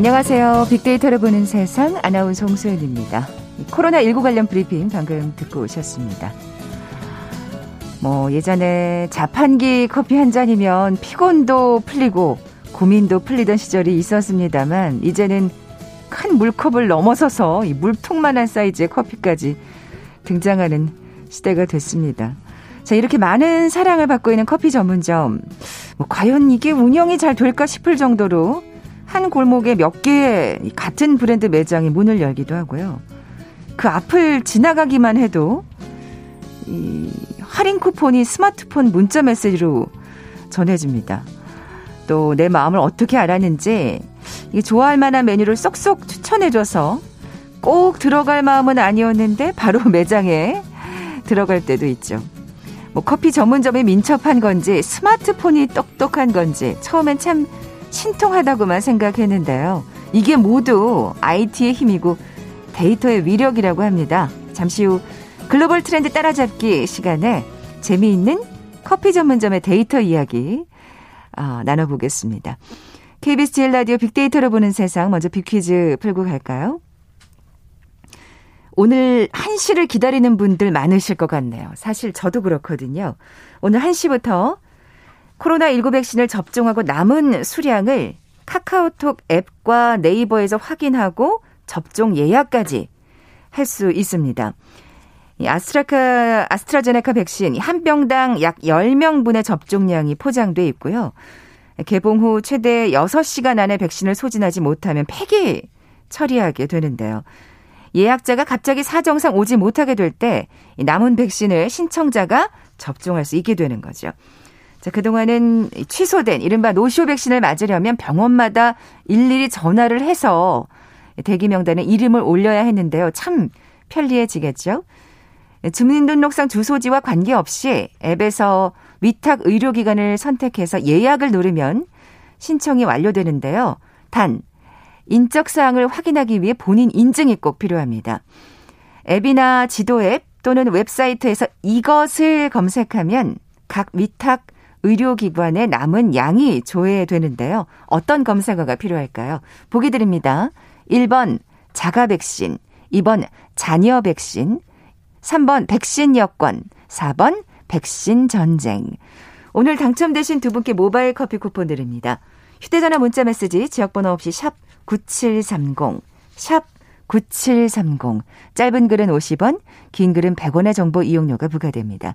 안녕하세요. 빅데이터를 보는 세상 아나운서 홍소연입니다. 코로나19 관련 브리핑 방금 듣고 오셨습니다. 뭐 예전에 자판기 커피 한 잔이면 피곤도 풀리고 고민도 풀리던 시절이 있었습니다만 이제는 큰 물컵을 넘어서서 이 물통만한 사이즈의 커피까지 등장하는 시대가 됐습니다. 자, 이렇게 많은 사랑을 받고 있는 커피 전문점. 뭐 과연 이게 운영이 잘 될까 싶을 정도로 한 골목에 몇 개의 같은 브랜드 매장이 문을 열기도 하고요. 그 앞을 지나가기만 해도 이 할인 쿠폰이 스마트폰 문자 메시지로 전해집니다. 또 내 마음을 어떻게 알았는지 이 좋아할 만한 메뉴를 쏙쏙 추천해줘서 꼭 들어갈 마음은 아니었는데 바로 매장에 들어갈 때도 있죠. 뭐 커피 전문점이 민첩한 건지 스마트폰이 똑똑한 건지 처음엔 참 신통하다고만 생각했는데요. 이게 모두 IT의 힘이고 데이터의 위력이라고 합니다. 잠시 후 글로벌 트렌드 따라잡기 시간에 재미있는 커피 전문점의 데이터 이야기 어, 나눠보겠습니다. KBS 제일 라디오 빅데이터로 보는 세상 먼저 빅퀴즈 풀고 갈까요? 오늘 1시를 기다리는 분들 많으실 것 같네요. 사실 저도 그렇거든요. 오늘 1시부터 코로나19 백신을 접종하고 남은 수량을 카카오톡 앱과 네이버에서 확인하고 접종 예약까지 할 수 있습니다. 아스트라카, 아스트라제네카 백신 한 병당 약 10명분의 접종량이 포장돼 있고요. 개봉 후 최대 6시간 안에 백신을 소진하지 못하면 폐기 처리하게 되는데요. 예약자가 갑자기 사정상 오지 못하게 될 때 남은 백신을 신청자가 접종할 수 있게 되는 거죠. 자, 그동안은 취소된 이른바 노쇼 백신을 맞으려면 병원마다 일일이 전화를 해서 대기 명단에 이름을 올려야 했는데요. 참 편리해지겠죠? 주민등록상 주소지와 관계없이 앱에서 위탁 의료기관을 선택해서 예약을 누르면 신청이 완료되는데요. 단, 인적사항을 확인하기 위해 본인 인증이 꼭 필요합니다. 앱이나 지도 앱 또는 웹사이트에서 이것을 검색하면 각 위탁 의료기관에 남은 양이 조회되는데요. 어떤 검색어가 필요할까요? 보기 드립니다. 1번 자가 백신, 2번 자녀 백신, 3번 백신 여권, 4번 백신 전쟁. 오늘 당첨되신 두 분께 모바일 커피 쿠폰 드립니다. 휴대전화 문자 메시지 지역번호 없이 샵 9730, 샵 9730. 짧은 글은 50원, 긴 글은 100원의 정보 이용료가 부과됩니다.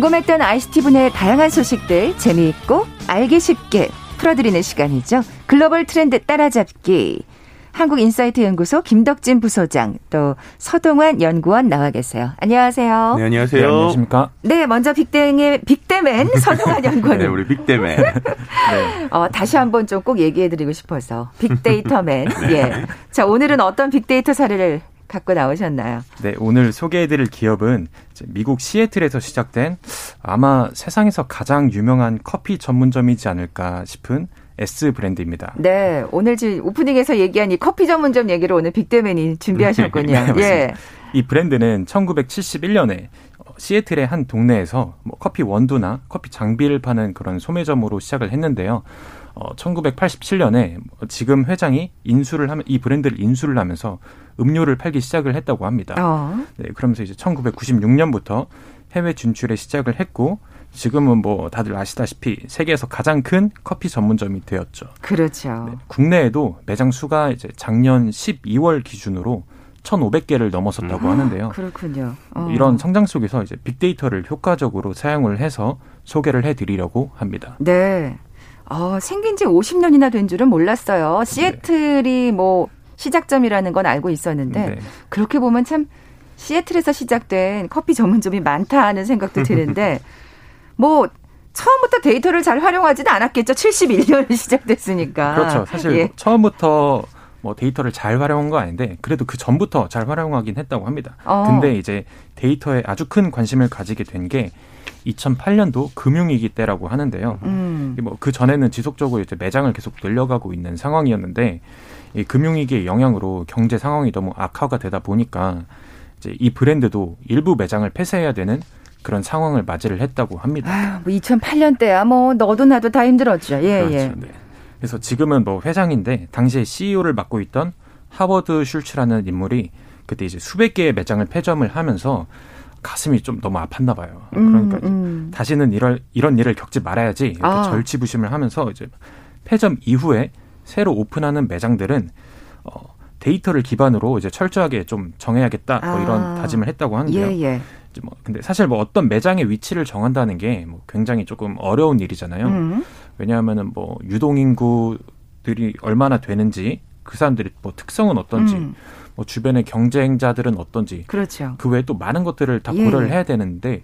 궁금했던 ICT 분야의 다양한 소식들 재미있고 알기 쉽게 풀어드리는 시간이죠. 글로벌 트렌드 따라잡기. 한국인사이트 연구소 김덕진 부소장 또 서동환 연구원 나와 계세요. 안녕하세요. 네, 안녕하세요. 네, 안녕하십니까? 네, 먼저 빅땡의 빅대맨 서동환 연구원. 네, 우리 빅대맨. 네. 어, 다시 한번 좀 꼭 얘기해 드리고 싶어서 빅데이터맨. 네. 예. 자, 오늘은 어떤 빅데이터 사례를 갖고 나오셨나요? 네, 오늘 소개해드릴 기업은 미국 시애틀에서 시작된 아마 세상에서 가장 유명한 커피 전문점이지 않을까 싶은 S 브랜드입니다. 네, 오늘 지금 오프닝에서 얘기한 이 커피 전문점 얘기를 오늘 빅데맨이 준비하셨군요. 네, 예. 이 브랜드는 1971년에 시애틀의 한 동네에서 뭐 커피 원두나 커피 장비를 파는 그런 소매점으로 시작을 했는데요. 어, 1987년에 지금 회장이 인수를 하면 이 브랜드를 인수를 하면서 음료를 팔기 시작을 했다고 합니다. 어. 네, 그러면서 이제 1996년부터 해외 진출에 시작을 했고 지금은 뭐 다들 아시다시피 세계에서 가장 큰 커피 전문점이 되었죠. 그렇죠. 네, 국내에도 매장 수가 이제 작년 12월 기준으로 1,500개를 넘어섰다고 아, 하는데요. 그렇군요. 어. 이런 성장 속에서 이제 빅데이터를 효과적으로 사용을 해서 소개를 해드리려고 합니다. 네. 어, 생긴 지 50년이나 된 줄은 몰랐어요. 시애틀이 뭐 시작점이라는 건 알고 있었는데 네. 그렇게 보면 참 시애틀에서 시작된 커피 전문점이 많다 하는 생각도 드는데 뭐 처음부터 데이터를 잘 활용하지는 않았겠죠. 71년이 시작됐으니까. 그렇죠. 사실 예. 처음부터 뭐 데이터를 잘 활용한 거 아닌데 그래도 그 전부터 잘 활용하긴 했다고 합니다. 어. 근데 이제 데이터에 아주 큰 관심을 가지게 된 게 2008년도 금융위기 때라고 하는데요. 음. 뭐그 전에는 지속적으로 이제 매장을 계속 늘려가고 있는 상황이었는데 이 금융위기의 영향으로 경제 상황이 너무 악화가 되다 보니까 이제 이 브랜드도 일부 매장을 폐쇄해야 되는 그런 상황을 맞이를 했다고 합니다. 아유, 뭐 2008년 때야 뭐 너도 나도 다 힘들었죠. 예, 그렇죠. 예. 네. 그래서 지금은 뭐 회장인데 당시에 CEO를 맡고 있던 하버드 슐츠라는 인물이 그때 이제 수백 개의 매장을 폐점을 하면서 가슴이 좀 너무 아팠나 봐요. 그러니까 음, 음. 다시는 이런 이런 일을 겪지 말아야지 이렇게 아. 절치부심을 하면서 이제 폐점 이후에 새로 오픈하는 매장들은 어 데이터를 기반으로 이제 철저하게 좀 정해야겠다 뭐 이런 아. 다짐을 했다고 하는데요. 예, 예. 뭐 근데 사실 뭐 어떤 매장의 위치를 정한다는 게 뭐 굉장히 조금 어려운 일이잖아요. 음. 왜냐하면은 뭐 유동인구들이 얼마나 되는지 그 사람들이 뭐 특성은 어떤지 음. 뭐 주변의 경쟁자들은 어떤지 그렇죠. 그 외에 또 많은 것들을 다 고려를 예. 해야 되는데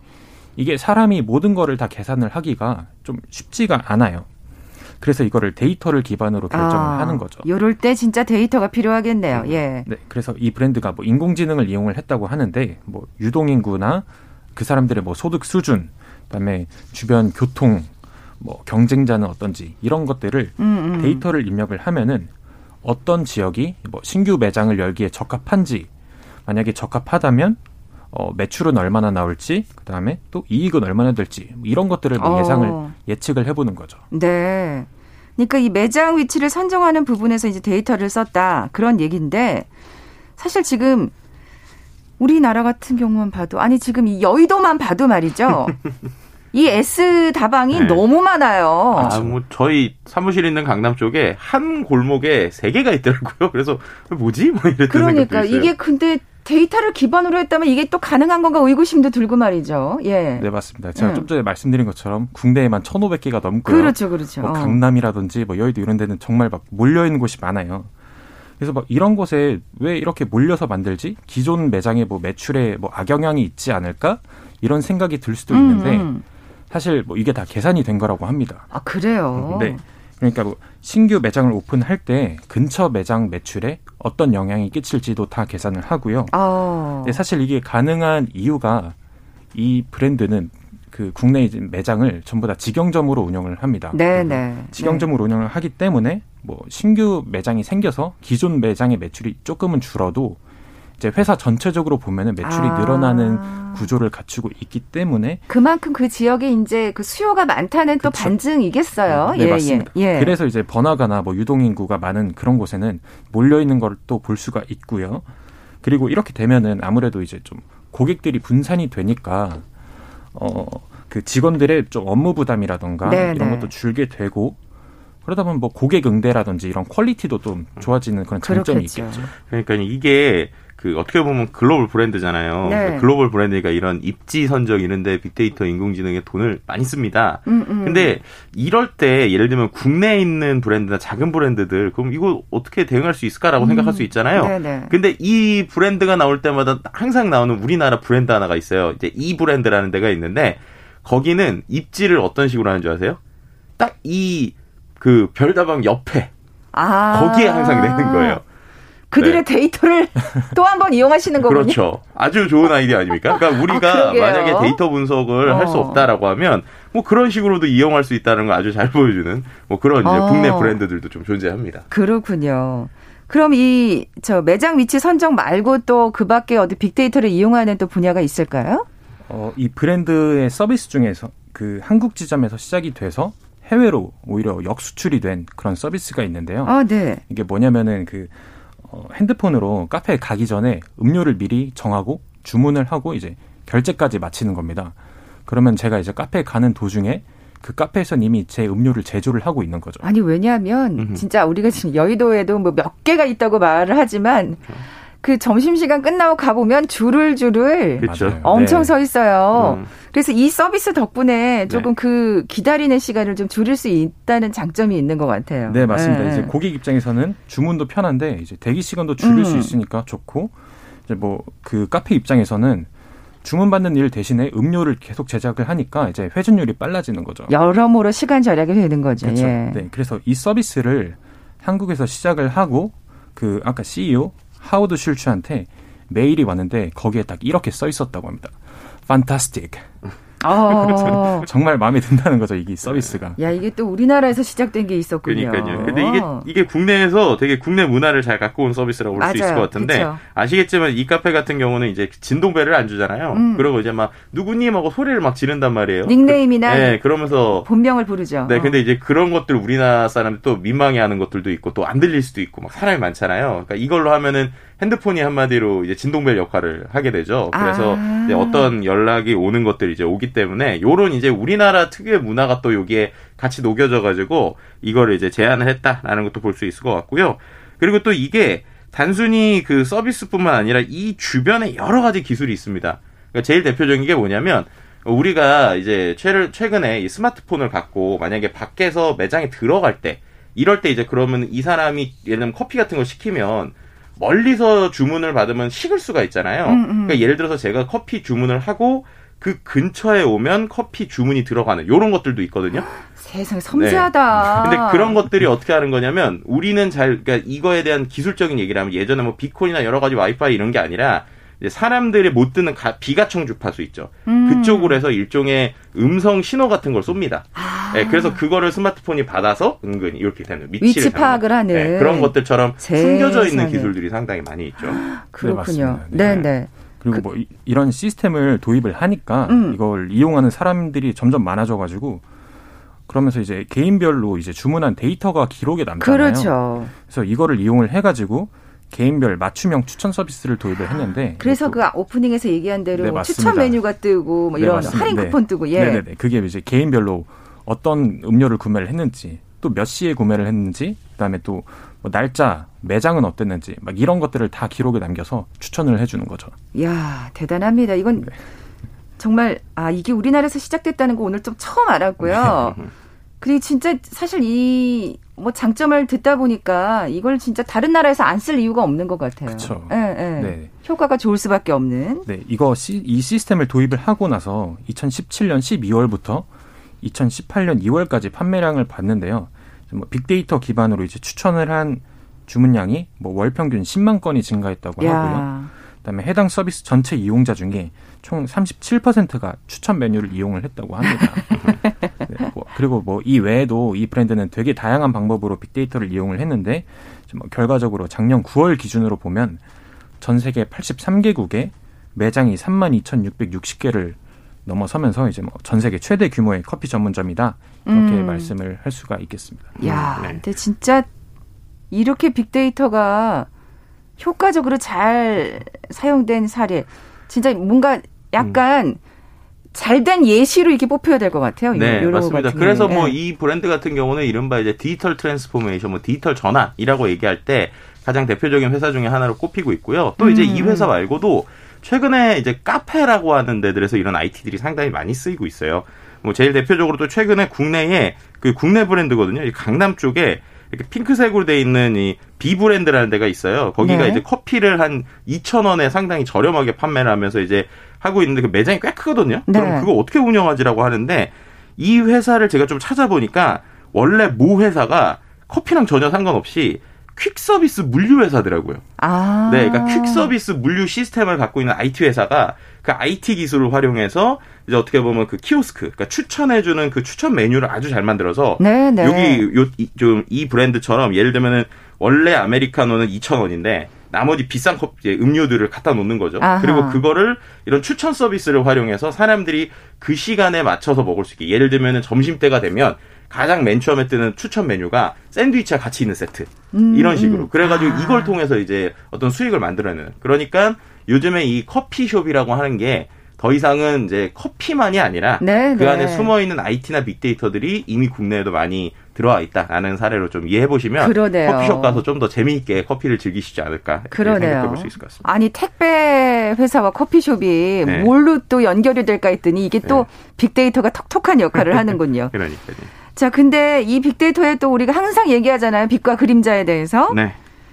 이게 사람이 모든 거를 다 계산을 하기가 좀 쉽지가 않아요. 그래서 이거를 데이터를 기반으로 결정을 아, 하는 거죠. 요럴 때 진짜 데이터가 필요하겠네요. 예. 네, 그래서 이 브랜드가 뭐 인공지능을 이용을 했다고 하는데 뭐 유동인구나 그 사람들의 뭐 소득 수준, 그다음에 주변 교통, 뭐 경쟁자는 어떤지 이런 것들을 음, 음. 데이터를 입력을 하면은 어떤 지역이 뭐 신규 매장을 열기에 적합한지 만약에 적합하다면 어, 매출은 얼마나 나올지 그다음에 또 이익은 얼마나 될지 뭐 이런 것들을 뭐 예상을 어. 예측을 해보는 거죠. 네. 그러니까 이 매장 위치를 선정하는 부분에서 이제 데이터를 썼다 그런 얘기인데 사실 지금 우리나라 같은 경우만 봐도 아니 지금 이 여의도만 봐도 말이죠. 이 S 다방이 네. 너무 많아요. 아, 뭐 저희 사무실 있는 강남 쪽에 한 골목에 세 개가 있더라고요. 그래서 뭐지? 뭐 이랬던 그러니까 이게 근데 데이터를 기반으로 했다면 이게 또 가능한 건가 의구심도 들고 말이죠. 예. 네, 맞습니다. 제가 네. 좀 전에 말씀드린 것처럼 국내에만 1,500개가 넘고요. 그렇죠, 그렇죠. 뭐 강남이라든지 뭐 여의도 이런 데는 정말 막 몰려 있는 곳이 많아요. 그래서 막 이런 곳에 왜 이렇게 몰려서 만들지? 기존 매장의 뭐 매출에 뭐 악영향이 있지 않을까? 이런 생각이 들 수도 있는데 음, 음. 사실 뭐 이게 다 계산이 된 거라고 합니다. 아, 그래요? 네. 그러니까 뭐 신규 매장을 오픈할 때 근처 매장 매출에 어떤 영향이 끼칠지도 다 계산을 하고요. 어. 네, 사실 이게 가능한 이유가 이 브랜드는 그 국내 매장을 전부 다 직영점으로 운영을 합니다. 네, 네. 직영점으로 네. 운영을 하기 때문에 뭐 신규 매장이 생겨서 기존 매장의 매출이 조금은 줄어도 이제 회사 전체적으로 보면은 매출이 아. 늘어나는 구조를 갖추고 있기 때문에 그만큼 그 지역에 이제 그 수요가 많다는 그쵸. 또 반증이겠어요. 네, 예, 맞습니다. 예, 예. 그래서 이제 번화가나 뭐 유동 인구가 많은 그런 곳에는 몰려 있는 걸 또 볼 수가 있고요. 그리고 이렇게 되면은 아무래도 이제 좀 고객들이 분산이 되니까 어 그 직원들의 좀 업무 부담이라던가 네, 이런 네. 것도 줄게 되고 그러다 보면 뭐 고객 응대라든지 이런 quality도 좀 좋아지는 그런 장점이 그렇겠죠. 있겠죠. 그러니까 이게 그 어떻게 보면 글로벌 브랜드잖아요. 네. 글로벌 브랜드가 이런 입지 선정 이런데 빅데이터 인공지능에 돈을 많이 씁니다. 음, 음. 근데 이럴 때 예를 들면 국내에 있는 브랜드나 작은 브랜드들 그럼 이거 어떻게 대응할 수 있을까라고 음. 생각할 수 있잖아요. 네네. 네. 근데 이 브랜드가 나올 때마다 항상 나오는 우리나라 브랜드 하나가 있어요. 이제 E 브랜드라는 데가 있는데 거기는 입지를 어떤 식으로 하는 줄 아세요? 딱 이 그 별다방 옆에 아. 거기에 항상 내는 거예요. 그들의 네. 데이터를 또 한 번 이용하시는 거군요. 그렇죠. 아주 좋은 아이디어 아닙니까? 그러니까 우리가 아, 만약에 데이터 분석을 어. 할수 없다라고 하면 뭐 그런 식으로도 이용할 수 있다는 걸 아주 잘 보여주는 뭐 그런 이제 어. 국내 브랜드들도 좀 존재합니다. 그렇군요. 그럼 이 저 매장 위치 선정 말고 또 그 밖에 어디 빅데이터를 이용하는 또 분야가 있을까요? 어, 이 브랜드의 서비스 중에서 그 한국 지점에서 시작이 돼서 해외로 오히려 역수출이 된 그런 서비스가 있는데요. 아, 네. 이게 뭐냐면은 그 어, 핸드폰으로 카페에 가기 전에 음료를 미리 정하고 주문을 하고 이제 결제까지 마치는 겁니다. 그러면 제가 이제 카페에 가는 도중에 그 카페에서 이미 제 음료를 제조를 하고 있는 거죠. 아니 왜냐하면 음흠. 진짜 우리가 지금 여의도에도 뭐 몇 개가 있다고 말을 하지만 그 점심시간 끝나고 가보면 줄을 줄을 그렇죠. 엄청 네. 서 있어요. 음. 그래서 이 서비스 덕분에 조금 네. 그 기다리는 시간을 좀 줄일 수 있다는 장점이 있는 것 같아요. 네, 맞습니다. 네. 이제 고객 입장에서는 주문도 편한데 이제 대기 시간도 줄일 음. 수 있으니까 좋고 이제 뭐 그 카페 입장에서는 주문받는 일 대신에 음료를 계속 제작을 하니까 이제 회전율이 빨라지는 거죠. 여러모로 시간 절약이 되는 거죠. 그렇죠. 예. 네. 그래서 이 서비스를 한국에서 시작을 하고 그 아까 CEO 하우드 슐츠한테 메일이 왔는데 거기에 딱 이렇게 써 있었다고 합니다. Fantastic. 어. 정말 마음에 든다는 거죠, 이게 서비스가. 야, 이게 또 우리나라에서 시작된 게 있었군요. 그러니까요. 근데 이게 이게 국내에서 되게 국내 문화를 잘 갖고 온 서비스라고 볼 수 있을 것 같은데 그쵸. 아시겠지만 이 카페 같은 경우는 이제 진동벨을 안 주잖아요. 음. 그리고 이제 막 누구님 하고 소리를 막 지른단 말이에요. 닉네임이나 그, 네, 그러면서 본명을 부르죠. 네, 근데 이제 그런 것들 우리나라 사람들 또 민망해하는 것들도 있고 또 안 들릴 수도 있고 막 사람이 많잖아요. 그러니까 이걸로 하면은 핸드폰이 한마디로 이제 진동벨 역할을 하게 되죠. 그래서 아. 어떤 연락이 오는 것들이 이제 오기 때문에 요런 이제 우리나라 특유의 문화가 또 여기에 같이 녹여져 가지고 이거를 이제 제안을 했다라는 것도 볼 수 있을 것 같고요. 그리고 또 이게 단순히 그 서비스뿐만 아니라 이 주변에 여러 가지 기술이 있습니다. 그러니까 제일 대표적인 게 뭐냐면 우리가 이제 최근에 이 스마트폰을 갖고 만약에 밖에서 매장에 들어갈 때 이럴 때 이제 그러면 이 사람이 예를 들면 커피 같은 걸 시키면 멀리서 주문을 받으면 식을 수가 있잖아요. 음, 음. 그러니까 예를 들어서 제가 커피 주문을 하고 그 근처에 오면 커피 주문이 들어가는 요런 것들도 있거든요. 세상 섬세하다. 네. 근데 그런 것들이 어떻게 하는 거냐면 우리는 잘 그러니까 이거에 대한 기술적인 얘기를 하면 예전에 뭐 비콘이나 여러 가지 와이파이 이런 게 아니라 사람들이 못 듣는 가, 비가청 주파수 있죠. 음. 그쪽으로 해서 일종의 음성 신호 같은 걸 쏩니다. 아. 네, 그래서 그거를 스마트폰이 받아서 은근히 이렇게 되는 위치 파악을 하는 네, 그런 것들처럼 숨겨져 있는 기술들이 상당히 많이 있죠. 그렇군요. 네, 네. 네. 그리고 그, 뭐 이, 런 시스템을 도입을 하니까 음. 이걸 이용하는 사람들이 점점 많아져 가지고 그러면서 이제 개인별로 이제 주문한 데이터가 기록에 남잖아요. 그렇죠. 그래서 이거를 이용을 해 가지고 개인별 맞춤형 추천 서비스를 도입을 했는데 그래서 그 오프닝에서 얘기한 대로 네, 추천 메뉴가 뜨고 뭐 네, 이런 네, 할인 쿠폰 뜨고 예. 네네네 그게 이제 개인별로 어떤 음료를 구매를 했는지 또 몇 시에 구매를 했는지 그다음에 또 뭐 날짜 매장은 어땠는지 막 이런 것들을 다 기록에 남겨서 추천을 해주는 거죠. 야 대단합니다. 이건 네. 정말 아 이게 우리나라에서 시작됐다는 거 오늘 좀 처음 알았고요. 그리고 진짜 사실 이 뭐 장점을 듣다 보니까 이걸 진짜 다른 나라에서 안 쓸 이유가 없는 것 같아요. 그렇죠. 예, 예. 네. 효과가 좋을 수밖에 없는. 네, 이거 시, 이 시스템을 도입을 하고 나서 2017년 12월부터 2018년 2월까지 판매량을 봤는데요. 뭐 빅데이터 기반으로 이제 추천을 한 주문량이 뭐 월 평균 10만 건이 증가했다고 야. 하고요. 그다음에 해당 서비스 전체 이용자 중에 총 37%가 추천 메뉴를 이용을 했다고 합니다. 네, 뭐, 그리고 뭐 이 외에도 이 브랜드는 되게 다양한 방법으로 빅데이터를 이용을 했는데 뭐 결과적으로 작년 9월 기준으로 보면 전 세계 83개국에 매장이 32,660개를 넘어서면서 이제 뭐 전 세계 최대 규모의 커피 전문점이다 이렇게 음. 말씀을 할 수가 있겠습니다. 야, 네. 근데 진짜 이렇게 빅데이터가 효과적으로 잘 사용된 사례, 진짜 뭔가 약간 음. 잘된 예시로 이렇게 뽑혀야 될 것 같아요. 네, 맞습니다. 그래서 뭐이 네. 브랜드 같은 경우는 이른바 이제 digital transformation, 뭐 디지털 전환이라고 얘기할 때 가장 대표적인 회사 중에 하나로 꼽히고 있고요. 또 이제 음. 이 회사 말고도 최근에 이제 카페라고 하는 데들에서 이런 IT들이 상당히 많이 쓰이고 있어요. 뭐 제일 대표적으로 또 최근에 국내에 그 국내 브랜드거든요. 이 강남 쪽에 이렇게 핑크색으로 돼 있는 이 B 브랜드라는 데가 있어요. 거기가 네. 이제 커피를 한 2천 원에 상당히 저렴하게 판매를 하면서 이제 하고 있는데 그 매장이 꽤 크거든요. 네. 그럼 그거 어떻게 운영하지라고 하는데 이 회사를 제가 좀 찾아보니까 원래 모 회사가 커피랑 전혀 상관없이 퀵 서비스 물류 회사더라고요. 아. 네, 그러니까 퀵 서비스 물류 시스템을 갖고 있는 IT 회사가 그 IT 기술을 활용해서 이제 어떻게 보면 그 키오스크, 그러니까 추천해주는 그 추천 메뉴를 아주 잘 만들어서 네, 네. 여기 요 좀 이 브랜드처럼 예를 들면은 원래 아메리카노는 2,000원인데 나머지 비싼 커피 음료들을 갖다 놓는 거죠. 아하. 그리고 그거를 이런 추천 서비스를 활용해서 사람들이 그 시간에 맞춰서 먹을 수 있게 예를 들면은 점심 때가 되면 가장 맨 처음에 뜨는 추천 메뉴가 샌드위치와 같이 있는 세트 음, 이런 식으로 음. 그래가지고 아. 이걸 통해서 이제 어떤 수익을 만들어내는 그러니까 요즘에 이 커피숍이라고 하는 게 더 이상은 이제 커피만이 아니라 네, 그 네. 안에 숨어 있는 IT나 빅데이터들이 이미 국내에도 많이 들어와 있다라는 사례로 좀 이해해 보시면 커피숍 가서 좀 더 재미있게 커피를 즐기시지 않을까 생각해 볼 수 있을 것 같습니다. 아니 택배 회사와 커피숍이 네. 뭘로 또 연결이 될까 했더니 이게 또 네. 빅데이터가 톡톡한 역할을 하는군요. 그러니까요. 자, 근데 이 빅데이터에 또 우리가 항상 얘기하잖아요. 빛과 그림자에 대해서. 네.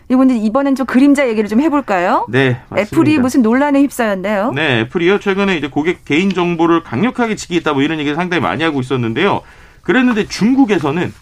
이번에 이번엔 좀 그림자 얘기를 좀 해볼까요? 네, 맞습니다. 애플이 무슨 논란에 휩싸였네요. 네, 애플이요. 최근에 이제 고객 개인 정보를 강력하게 지키겠다 뭐 이런 얘기를 상당히 많이 하고 있었는데요. 그랬는데 중국에서는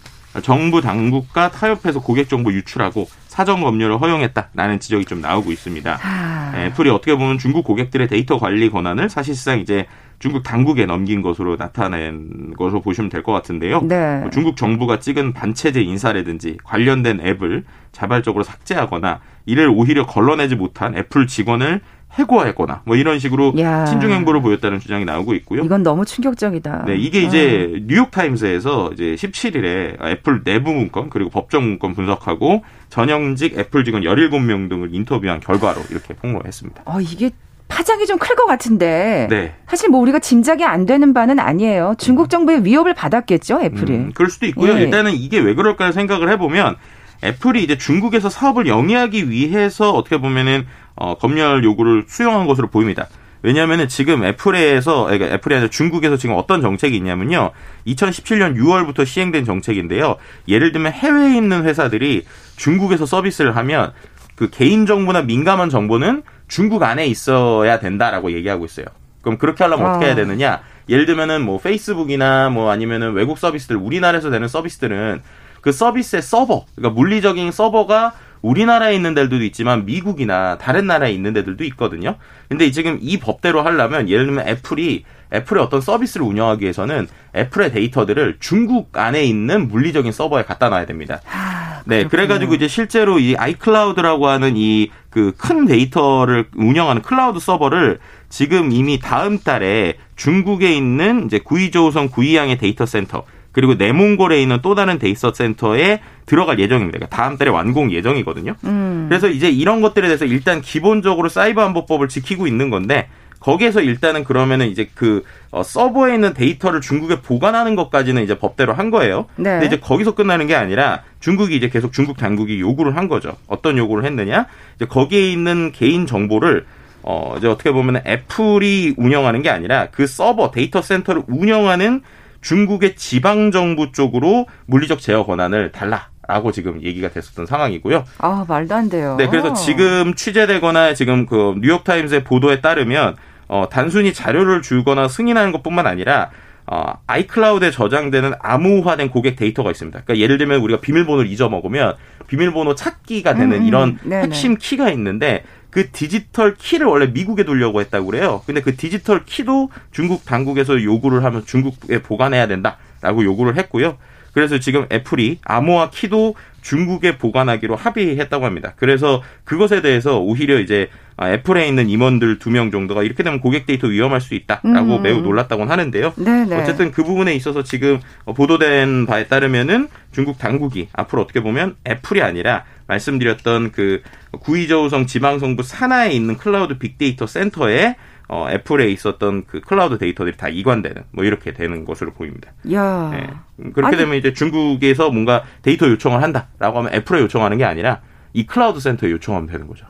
정부 당국과 타협해서 고객 정보 유출하고 사전 검열을 허용했다라는 지적이 좀 나오고 있습니다. 아... 애플이 어떻게 보면 중국 고객들의 데이터 관리 권한을 사실상 이제 중국 당국에 넘긴 것으로 나타낸 것으로 보시면 될 것 같은데요. 네. 뭐 중국 정부가 찍은 반체제 인사라든지 관련된 앱을 자발적으로 삭제하거나 이를 오히려 걸러내지 못한 애플 직원을 해고했거나 뭐 이런 식으로 야. 친중 행보를 보였다는 주장이 나오고 있고요. 이건 너무 충격적이다. 네, 이게 이제 아. 뉴욕 타임스에서 이제 17일에 애플 내부 문건 그리고 법정 문건 분석하고 전현직 애플 직원 17명 등을 인터뷰한 결과로 이렇게 폭로했습니다. 어, 이게 파장이 좀 클 것 같은데 네. 사실 뭐 우리가 짐작이 안 되는 바는 아니에요. 중국 정부의 위협을 받았겠죠, 애플이. 음, 그럴 수도 있고요. 예. 일단은 이게 왜 그럴까 생각을 해보면 애플이 이제 중국에서 사업을 영위하기 위해서 어떻게 보면은 어, 검열 요구를 수용한 것으로 보입니다. 왜냐하면 지금 애플에서 그러니까 애플이 아니라 중국에서 지금 어떤 정책이 있냐면요. 2017년 6월부터 시행된 정책인데요. 예를 들면 해외에 있는 회사들이 중국에서 서비스를 하면 그 개인 정보나 민감한 정보는 중국 안에 있어야 된다라고 얘기하고 있어요. 그럼 그렇게 하려면 어. 떻게 해야 되느냐? 예를 들면은 뭐 페이스북이나 뭐 아니면은 외국 서비스들 우리나라에서 되는 서비스들은 그 서비스의 서버, 그러니까 물리적인 서버가 우리나라에 있는 데들도 있지만 미국이나 다른 나라에 있는 데들도 있거든요. 근데 지금 이 법대로 하려면 예를 들면 애플이 애플의 어떤 서비스를 운영하기 위해서는 애플의 데이터들을 중국 안에 있는 물리적인 서버에 갖다 놔야 됩니다. 아, 네, 그래가지고 이제 실제로 이 아이클라우드라고 하는 이 그 큰 데이터를 운영하는 클라우드 서버를 지금 이미 다음 달에 중국에 있는 이제 구이조우성 구이양의 데이터 센터 그리고 내몽골에 있는 또 다른 데이터 센터에 들어갈 예정입니다. 그러니까 다음 달에 완공 예정이거든요. 음. 그래서 이제 이런 것들에 대해서 일단 기본적으로 사이버 안보법을 지키고 있는 건데 거기에서 일단은 그러면은 이제 그 어, 서버에 있는 데이터를 중국에 보관하는 것까지는 이제 법대로 한 거예요. 네. 근데 이제 거기서 끝나는 게 아니라 중국이 이제 계속 중국 당국이 요구를 한 거죠. 어떤 요구를 했느냐? 이제 거기에 있는 개인 정보를 어 이제 어떻게 보면 애플이 운영하는 게 아니라 그 서버 데이터 센터를 운영하는 중국의 지방 정부 쪽으로 물리적 제어 권한을 달라. 라고 지금 얘기가 됐었던 상황이고요. 아, 말도 안 돼요. 네, 그래서 지금 취재되거나 지금 그 뉴욕타임스의 보도에 따르면 어, 단순히 자료를 주거나 승인하는 것뿐만 아니라 어, 아이클라우드에 저장되는 암호화된 고객 데이터가 있습니다. 그러니까 예를 들면 우리가 비밀번호를 잊어먹으면 비밀번호 찾기가 되는 음, 이런 네네. 핵심 키가 있는데 그 디지털 키를 원래 미국에 돌려고 했다고 그래요. 근데 그 디지털 키도 중국 당국에서 요구를 하면 중국에 보관해야 된다라고 요구를 했고요. 그래서 지금 애플이 암호화 키도 중국에 보관하기로 합의했다고 합니다. 그래서 그것에 대해서 오히려 이제 애플에 있는 임원들 두 명 정도가 이렇게 되면 고객 데이터 위험할 수 있다라고 음. 매우 놀랐다고 하는데요. 네네. 어쨌든 그 부분에 있어서 지금 보도된 바에 따르면은 중국 당국이 앞으로 어떻게 보면 애플이 아니라 말씀드렸던 그 구이저우성 지방정부 산하에 있는 클라우드 빅데이터 센터에 어, 애플에 있었던 그 클라우드 데이터들이 다 이관되는 뭐 이렇게 되는 것으로 보입니다. 야. 네. 그렇게 아니, 되면 이제 중국에서 뭔가 데이터 요청을 한다라고 하면 애플에 요청하는 게 아니라 이 클라우드 센터에 요청하면 되는 거죠.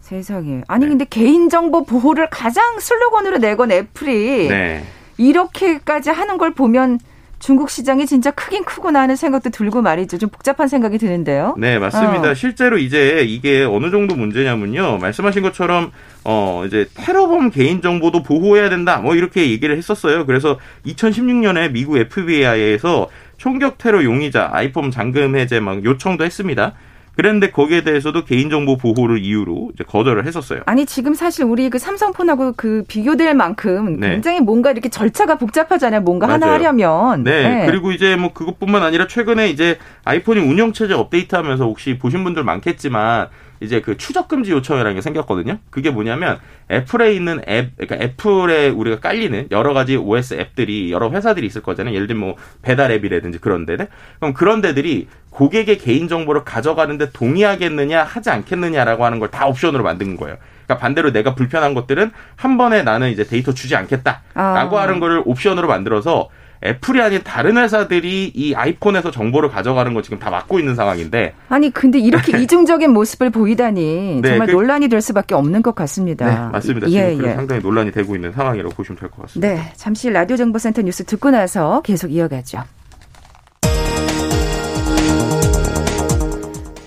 세상에. 아니 네. 근데 개인정보 보호를 가장 슬로건으로 내건 애플이 네. 이렇게까지 하는 걸 보면 중국 시장이 진짜 크긴 크구나 하는 생각도 들고 말이죠. 좀 복잡한 생각이 드는데요. 네, 맞습니다. 어. 실제로 이제 이게 어느 정도 문제냐면요. 말씀하신 것처럼 어 이제 테러범 개인 정보도 보호해야 된다. 뭐 이렇게 얘기를 했었어요. 그래서 2016년에 미국 FBI에서 총격 테러 용의자 아이폰 잠금 해제 막 요청도 했습니다. 그런데 거기에 대해서도 개인정보 보호를 이유로 이제 거절을 했었어요. 아니 지금 사실 우리 그 삼성폰하고 그 비교될 만큼 네. 굉장히 뭔가 이렇게 절차가 복잡하잖아요. 뭔가 맞아요. 하나 하려면. 네. 네. 그리고 이제 뭐 그것뿐만 아니라 최근에 이제 아이폰이 운영체제 업데이트하면서 혹시 보신 분들 많겠지만 이제 그 추적 금지 요청이라는 게 생겼거든요. 그게 뭐냐면 애플에 있는 앱, 그러니까 애플에 우리가 깔리는 여러 가지 OS 앱들이 여러 회사들이 있을 거잖아요. 예를 들면 뭐 배달 앱이라든지 그런 데들. 그럼 그런 데들이 고객의 개인 정보를 가져가는데 동의하겠느냐 하지 않겠느냐라고 하는 걸 다 옵션으로 만든 거예요. 그러니까 반대로 내가 불편한 것들은 한 번에 나는 이제 데이터 주지 않겠다라고 아. 하는 거를 옵션으로 만들어서 애플이 아닌 다른 회사들이 이 아이폰에서 정보를 가져가는 거 지금 다 막고 있는 상황인데. 아니 근데 이렇게 이중적인 모습을 보이다니 네, 정말 그, 논란이 될 수밖에 없는 것 같습니다. 네, 맞습니다. 예, 지금 예. 상당히 논란이 되고 있는 상황이라고 보시면 될 것 같습니다. 네, 잠시 라디오 정보센터 뉴스 듣고 나서 계속 이어가죠.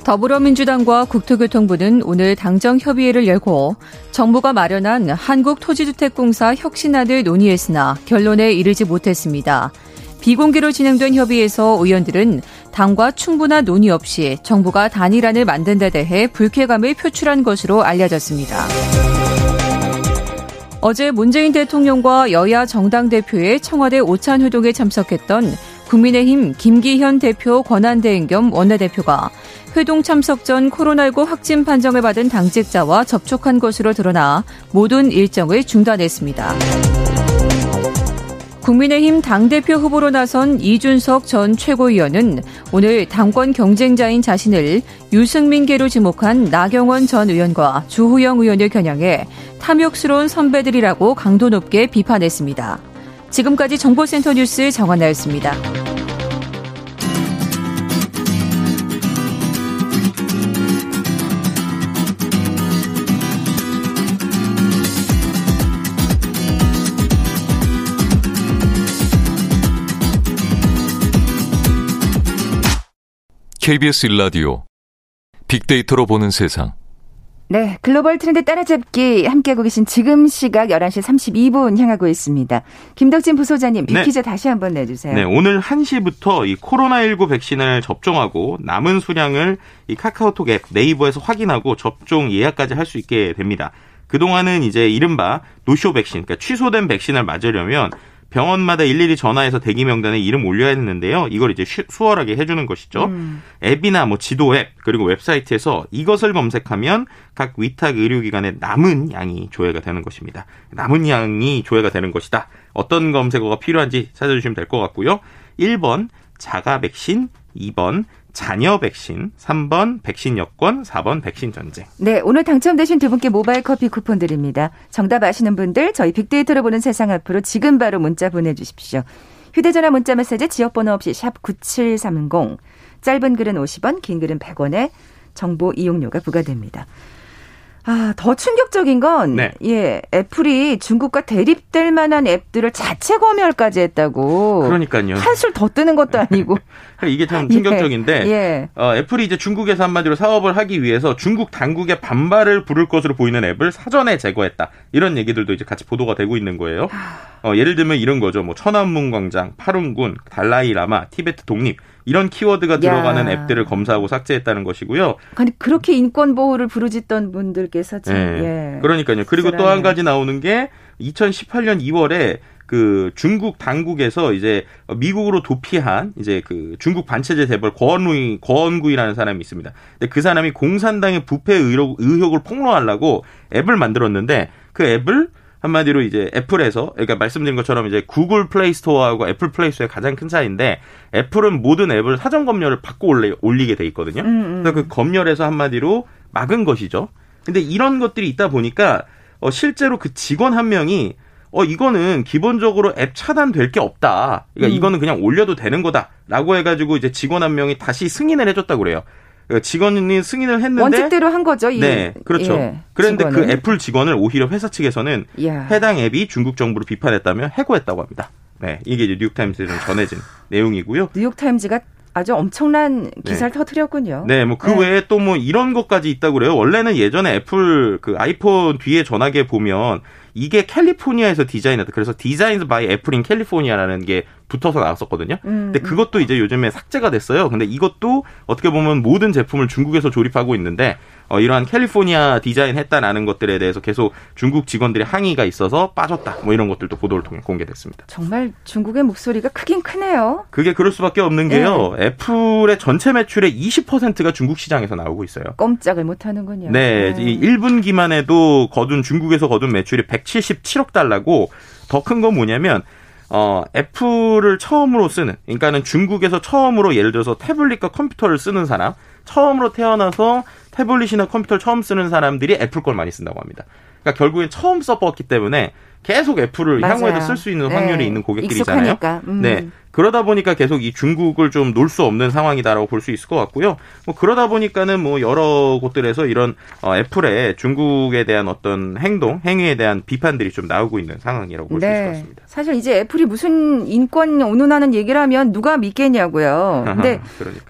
더불어민주당과 국토교통부는 오늘 당정 협의회를 열고 정부가 마련한 한국토지주택공사 혁신안을 논의했으나 결론에 이르지 못했습니다. 비공개로 진행된 협의에서 의원들은 당과 충분한 논의 없이 정부가 단일안을 만든 데 대해 불쾌감을 표출한 것으로 알려졌습니다. 어제 문재인 대통령과 여야 정당 대표의 청와대 오찬 회동에 참석했던 국민의힘 김기현 대표 권한대행 겸 원내대표가 회동 참석 전 코로나19 확진 판정을 받은 당직자와 접촉한 것으로 드러나 모든 일정을 중단했습니다. 국민의힘 당대표 후보로 나선 이준석 전 최고위원은 오늘 당권 경쟁자인 자신을 유승민계로 지목한 나경원 전 의원과 주호영 의원을 겨냥해 탐욕스러운 선배들이라고 강도 높게 비판했습니다. 지금까지 정보센터 뉴스 정한나였습니다. KBS 일라디오 빅데이터로 보는 세상. 네, 글로벌 트렌드 따라잡기 함께하고 계신 지금 시각 11시 32분 향하고 있습니다. 김덕진 부소장님, 빅퀴즈 네. 다시 한번 내주세요. 네, 오늘 1시부터 이 코로나19 백신을 접종하고 남은 수량을 이 카카오톡 앱 네이버에서 확인하고 접종 예약까지 할 수 있게 됩니다. 그동안은 이제 이른바 노쇼 백신, 그러니까 취소된 백신을 맞으려면 병원마다 일일이 전화해서 대기 명단에 이름 올려야 했는데요. 이걸 이제 수월하게 해주는 것이죠. 음. 앱이나 뭐 지도 앱 그리고 웹사이트에서 이것을 검색하면 각 위탁 의료기관에 남은 양이 조회가 되는 것입니다. 남은 양이 조회가 되는 것이다. 어떤 검색어가 필요한지 찾아주시면 될 것 같고요. 1번 자가 백신, 2번 자녀 백신, 3번 백신 여권, 4번 백신 전쟁. 네, 오늘 당첨되신 두 분께 모바일 커피 쿠폰 드립니다. 정답 아시는 분들 저희 빅데이터로 보는 세상 앞으로 지금 바로 문자 보내주십시오. 휴대전화 문자 메시지 지역번호 없이 샵 9730, 짧은 글은 50원, 긴 글은 100원에 정보 이용료가 부과됩니다. 아, 더 충격적인 건, 네. 예, 애플이 중국과 대립될 만한 앱들을 자체 검열까지 했다고. 그러니까요. 한술 더 뜨는 것도 아니고. 이게 참 충격적인데, 예. 예. 어, 애플이 이제 중국에서 한마디로 사업을 하기 위해서 중국 당국의 반발을 부를 것으로 보이는 앱을 사전에 제거했다. 이런 얘기들도 이제 같이 보도가 되고 있는 거예요. 어, 예를 들면 이런 거죠. 뭐, 천안문 광장, 파룬군, 달라이 라마, 티베트 독립. 이런 키워드가 들어가는 야. 앱들을 검사하고 삭제했다는 것이고요. 아니 그렇게 인권 보호를 부르짖던 분들께서 참 네. 예. 그러니까요. 그리고 또 한 가지 나오는 게 2018년 2월에 그 중국 당국에서 이제 미국으로 도피한 이제 그 중국 반체제 재벌 권우이 궈원구이라는 사람이 있습니다. 근데 그 사람이 공산당의 부패 의혹, 의혹을 폭로하려고 앱을 만들었는데 그 앱을 한마디로 이제 애플에서 그러니까 말씀드린 것처럼 이제 구글 플레이 스토어하고 애플 플레이 스토어의 가장 큰 차이인데 애플은 모든 앱을 사전 검열을 받고 올리, 올리게 돼 있거든요. 음, 음. 그래서 그 검열에서 한마디로 막은 것이죠. 근데 이런 것들이 있다 보니까 어 실제로 그 직원 한 명이 어 이거는 기본적으로 앱 차단될 게 없다. 그러니까 음. 이거는 그냥 올려도 되는 거다라고 해 가지고 이제 직원 한 명이 다시 승인을 해 줬다고 그래요. 그러니까 직원이 승인을 했는데 원칙대로 한 거죠. 이, 네, 그렇죠. 예, 그런데 그 애플 직원을 오히려 회사 측에서는 야. 해당 앱이 중국 정부를 비판했다며 해고했다고 합니다. 네, 이게 이제 뉴욕타임스에 좀 전해진 내용이고요. 뉴욕타임즈가 아주 엄청난 기사를 네. 터뜨렸군요. 네, 뭐그 네. 외에 또 뭐 이런 것까지 있다고 그래요. 원래는 예전에 애플 그 아이폰 뒤에 전화기 보면 이게 캘리포니아에서 디자인했다. 그래서 Designed by Apple in California라는 게 붙어서 나왔었거든요. 음, 근데 음. 그것도 이제 요즘에 삭제가 됐어요. 근데 이것도 어떻게 보면 모든 제품을 중국에서 조립하고 있는데 어, 이러한 캘리포니아 디자인 했다라는 것들에 대해서 계속 중국 직원들의 항의가 있어서 빠졌다. 뭐 이런 것들도 보도를 통해 공개됐습니다. 정말 중국의 목소리가 크긴 크네요. 그게 그럴 수밖에 없는 게요. 네. 애플의 전체 매출의 20%가 중국 시장에서 나오고 있어요. 꼼짝을 못 하는군요. 네. 네. 1분기만 해도 거둔 중국에서 거둔 매출이 177억 달러고 더 큰 건 뭐냐면 어, 애플을 처음으로 쓰는, 그러니까는 중국에서 처음으로 예를 들어서 태블릿과 컴퓨터를 쓰는 사람, 처음으로 태어나서 태블릿이나 컴퓨터를 처음 쓰는 사람들이 애플 걸 많이 쓴다고 합니다. 그러니까 결국엔 처음 써봤기 때문에 계속 애플을 맞아요. 향후에도 쓸 수 있는 확률이 네. 있는 고객들이잖아요. 음. 네. 그러다 보니까 계속 이 중국을 좀 놓을 수 없는 상황이다라고 볼 수 있을 것 같고요. 뭐 그러다 보니까는 뭐 여러 곳들에서 이런 어, 애플의 중국에 대한 어떤 행동, 행위에 대한 비판들이 좀 나오고 있는 상황이라고 볼수 네. 있을 것 같습니다. 사실 이제 애플이 무슨 인권 운운하는 얘기를 하면 누가 믿겠냐고요. 근데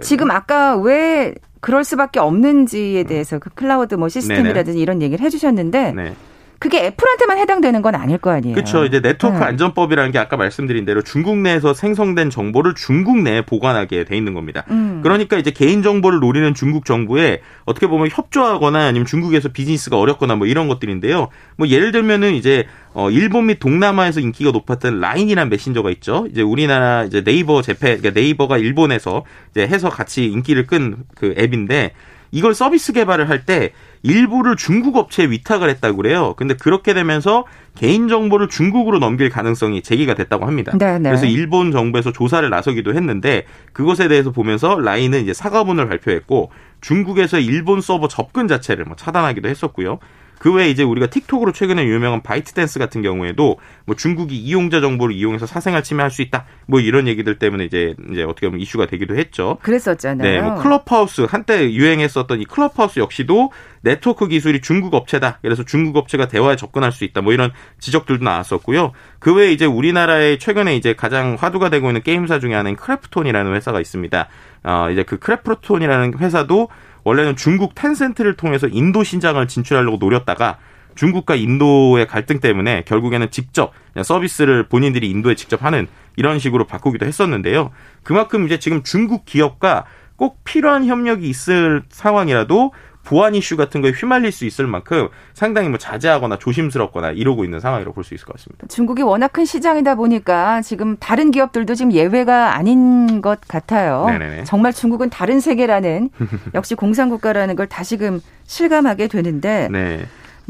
지금 아까 왜 그럴 수밖에 없는지에 대해서 그 클라우드 뭐 시스템이라든지 네네. 이런 얘기를 해주셨는데 네. 그게 애플한테만 해당되는 건 아닐 거 아니에요. 그렇죠. 이제 네트워크 네. 안전법이라는 게 아까 말씀드린 대로 중국 내에서 생성된 정보를 중국 내에 보관하게 돼 있는 겁니다. 음. 그러니까 이제 개인 정보를 노리는 중국 정부에 어떻게 보면 협조하거나 아니면 중국에서 비즈니스가 어렵거나 뭐 이런 것들인데요. 뭐 예를 들면은 이제 어 일본 및 동남아에서 인기가 높았던 라인이란 메신저가 있죠. 이제 우리나라 이제 네이버 재팬 그러니까 네이버가 일본에서 이제 해서 같이 인기를 끈 그 앱인데 이걸 서비스 개발을 할 때 일부를 중국 업체에 위탁을 했다고 그래요. 근데 그렇게 되면서 개인 정보를 중국으로 넘길 가능성이 제기가 됐다고 합니다. 네, 네. 그래서 일본 정부에서 조사를 나서기도 했는데 그것에 대해서 보면서 라인은 이제 사과문을 발표했고 중국에서 일본 서버 접근 자체를 뭐 차단하기도 했었고요. 그 외에 이제 우리가 틱톡으로 최근에 유명한 바이트댄스 같은 경우에도 뭐 중국이 이용자 정보를 이용해서 사생활 침해할 수 있다. 뭐 이런 얘기들 때문에 이제 이제 어떻게 보면 이슈가 되기도 했죠. 그랬었잖아요. 네, 뭐 클럽하우스 한때 유행했었던 이 클럽하우스 역시도 네트워크 기술이 중국 업체다. 그래서 중국 업체가 대화에 접근할 수 있다. 뭐 이런 지적들도 나왔었고요. 그 외에 이제 우리나라에 최근에 이제 가장 화두가 되고 있는 게임사 중에 하나인 크래프톤이라는 회사가 있습니다. 어, 이제 그 크래프톤이라는 회사도 원래는 중국 텐센트를 통해서 인도 시장을 진출하려고 노렸다가 중국과 인도의 갈등 때문에 결국에는 직접 서비스를 본인들이 인도에 직접 하는 이런 식으로 바꾸기도 했었는데요. 그만큼 이제 지금 중국 기업과 꼭 필요한 협력이 있을 상황이라도 보안 이슈 같은 거에 휘말릴 수 있을 만큼 상당히 뭐 자제하거나 조심스럽거나 이러고 있는 상황이라고 볼 수 있을 것 같습니다. 중국이 워낙 큰 시장이다 보니까 지금 다른 기업들도 지금 예외가 아닌 것 같아요. 네네네. 정말 중국은 다른 세계라는 역시 공산국가라는 걸 다시금 실감하게 되는데 네.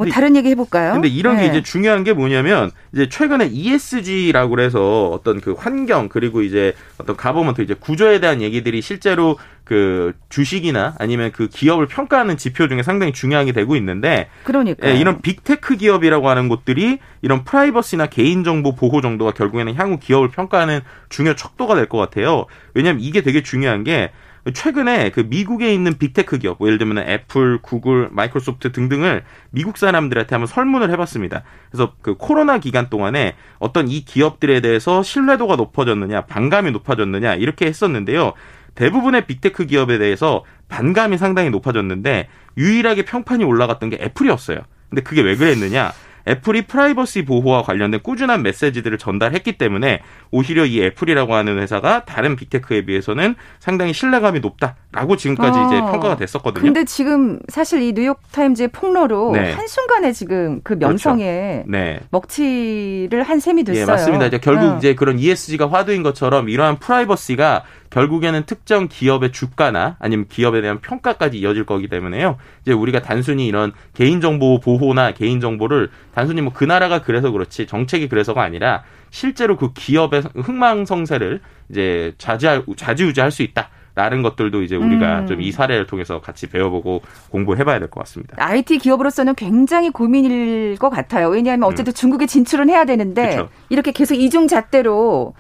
뭐 다른 얘기 해볼까요? 근데 이런 네. 게 이제 중요한 게 뭐냐면 이제 최근에 ESG라고 해서 어떤 그 환경 그리고 이제 어떤 government 이제 구조에 대한 얘기들이 실제로 그 주식이나 아니면 그 기업을 평가하는 지표 중에 상당히 중요하게 되고 있는데 그러니까 예, 이런 빅테크 기업이라고 하는 곳들이 이런 프라이버시나 개인정보 보호 정도가 결국에는 향후 기업을 평가하는 중요 척도가 될 것 같아요. 왜냐하면 이게 되게 중요한 게 최근에 그 미국에 있는 빅테크 기업, 뭐 예를 들면 애플, 구글, 마이크로소프트 등등을 미국 사람들한테 한번 설문을 해봤습니다. 그래서 그 코로나 기간 동안에 어떤 이 기업들에 대해서 신뢰도가 높아졌느냐, 반감이 높아졌느냐 이렇게 했었는데요. 대부분의 빅테크 기업에 대해서 반감이 상당히 높아졌는데 유일하게 평판이 올라갔던 게 애플이었어요. 근데 그게 왜 그랬느냐? 애플이 프라이버시 보호와 관련된 꾸준한 메시지들을 전달했기 때문에 오히려 이 애플이라고 하는 회사가 다른 빅테크에 비해서는 상당히 신뢰감이 높다라고 지금까지 어. 이제 평가가 됐었거든요. 근데 지금 사실 이 뉴욕 타임즈의 폭로로 네. 한순간에 지금 그 그렇죠. 명성에 그렇죠. 네. 먹칠을 한 셈이 됐어요. 예, 맞습니다. 이제 결국 어. 이제 그런 ESG가 화두인 것처럼 이러한 프라이버시가 결국에는 특정 기업의 주가나 아니면 기업에 대한 평가까지 이어질 거기 때문에요. 이제 우리가 단순히 이런 개인정보 보호나 개인정보를 단순히 뭐 그 나라가 그래서 그렇지 정책이 그래서가 아니라 실제로 그 기업의 흥망성쇠를 이제 자지 자지우지할 수 있다. 라는 것들도 이제 우리가 음. 좀이 사례를 통해서 같이 배워보고 공부해봐야 될 것 같습니다. IT 기업으로서는 굉장히 고민일 것 같아요. 왜냐하면 어쨌든 음. 중국에 진출은 해야 되는데 그쵸. 이렇게 계속 이중 잣대로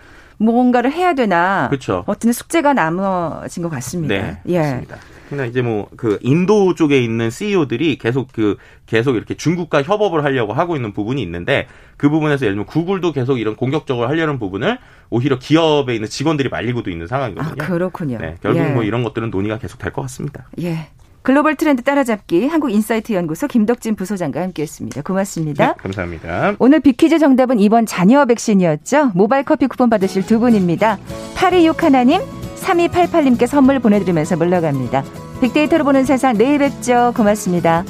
뭔가를 해야 되나 그렇죠. 어떤 숙제가 남아진 것 같습니다. 네, 예. 맞습니다. 그러니까 이제 뭐 그 인도 쪽에 있는 CEO들이 계속 그 계속 이렇게 중국과 협업을 하려고 하고 있는 부분이 있는데 그 부분에서 예를 들면 구글도 계속 이런 공격적으로 하려는 부분을 오히려 기업에 있는 직원들이 말리고도 있는 상황이거든요. 아, 그렇군요. 네, 결국 예. 뭐 이런 것들은 논의가 계속 될 것 같습니다. 예. 글로벌 트렌드 따라잡기 한국인사이트 연구소 김덕진 부소장과 함께했습니다. 고맙습니다. 네, 감사합니다. 오늘 빅퀴즈 정답은 이번 자녀 백신이었죠. 모바일 커피 쿠폰 받으실 두 분입니다. 8261 하나님, 3288님께 선물 보내드리면서 물러갑니다. 빅데이터로 보는 세상 내일 뵙죠. 고맙습니다.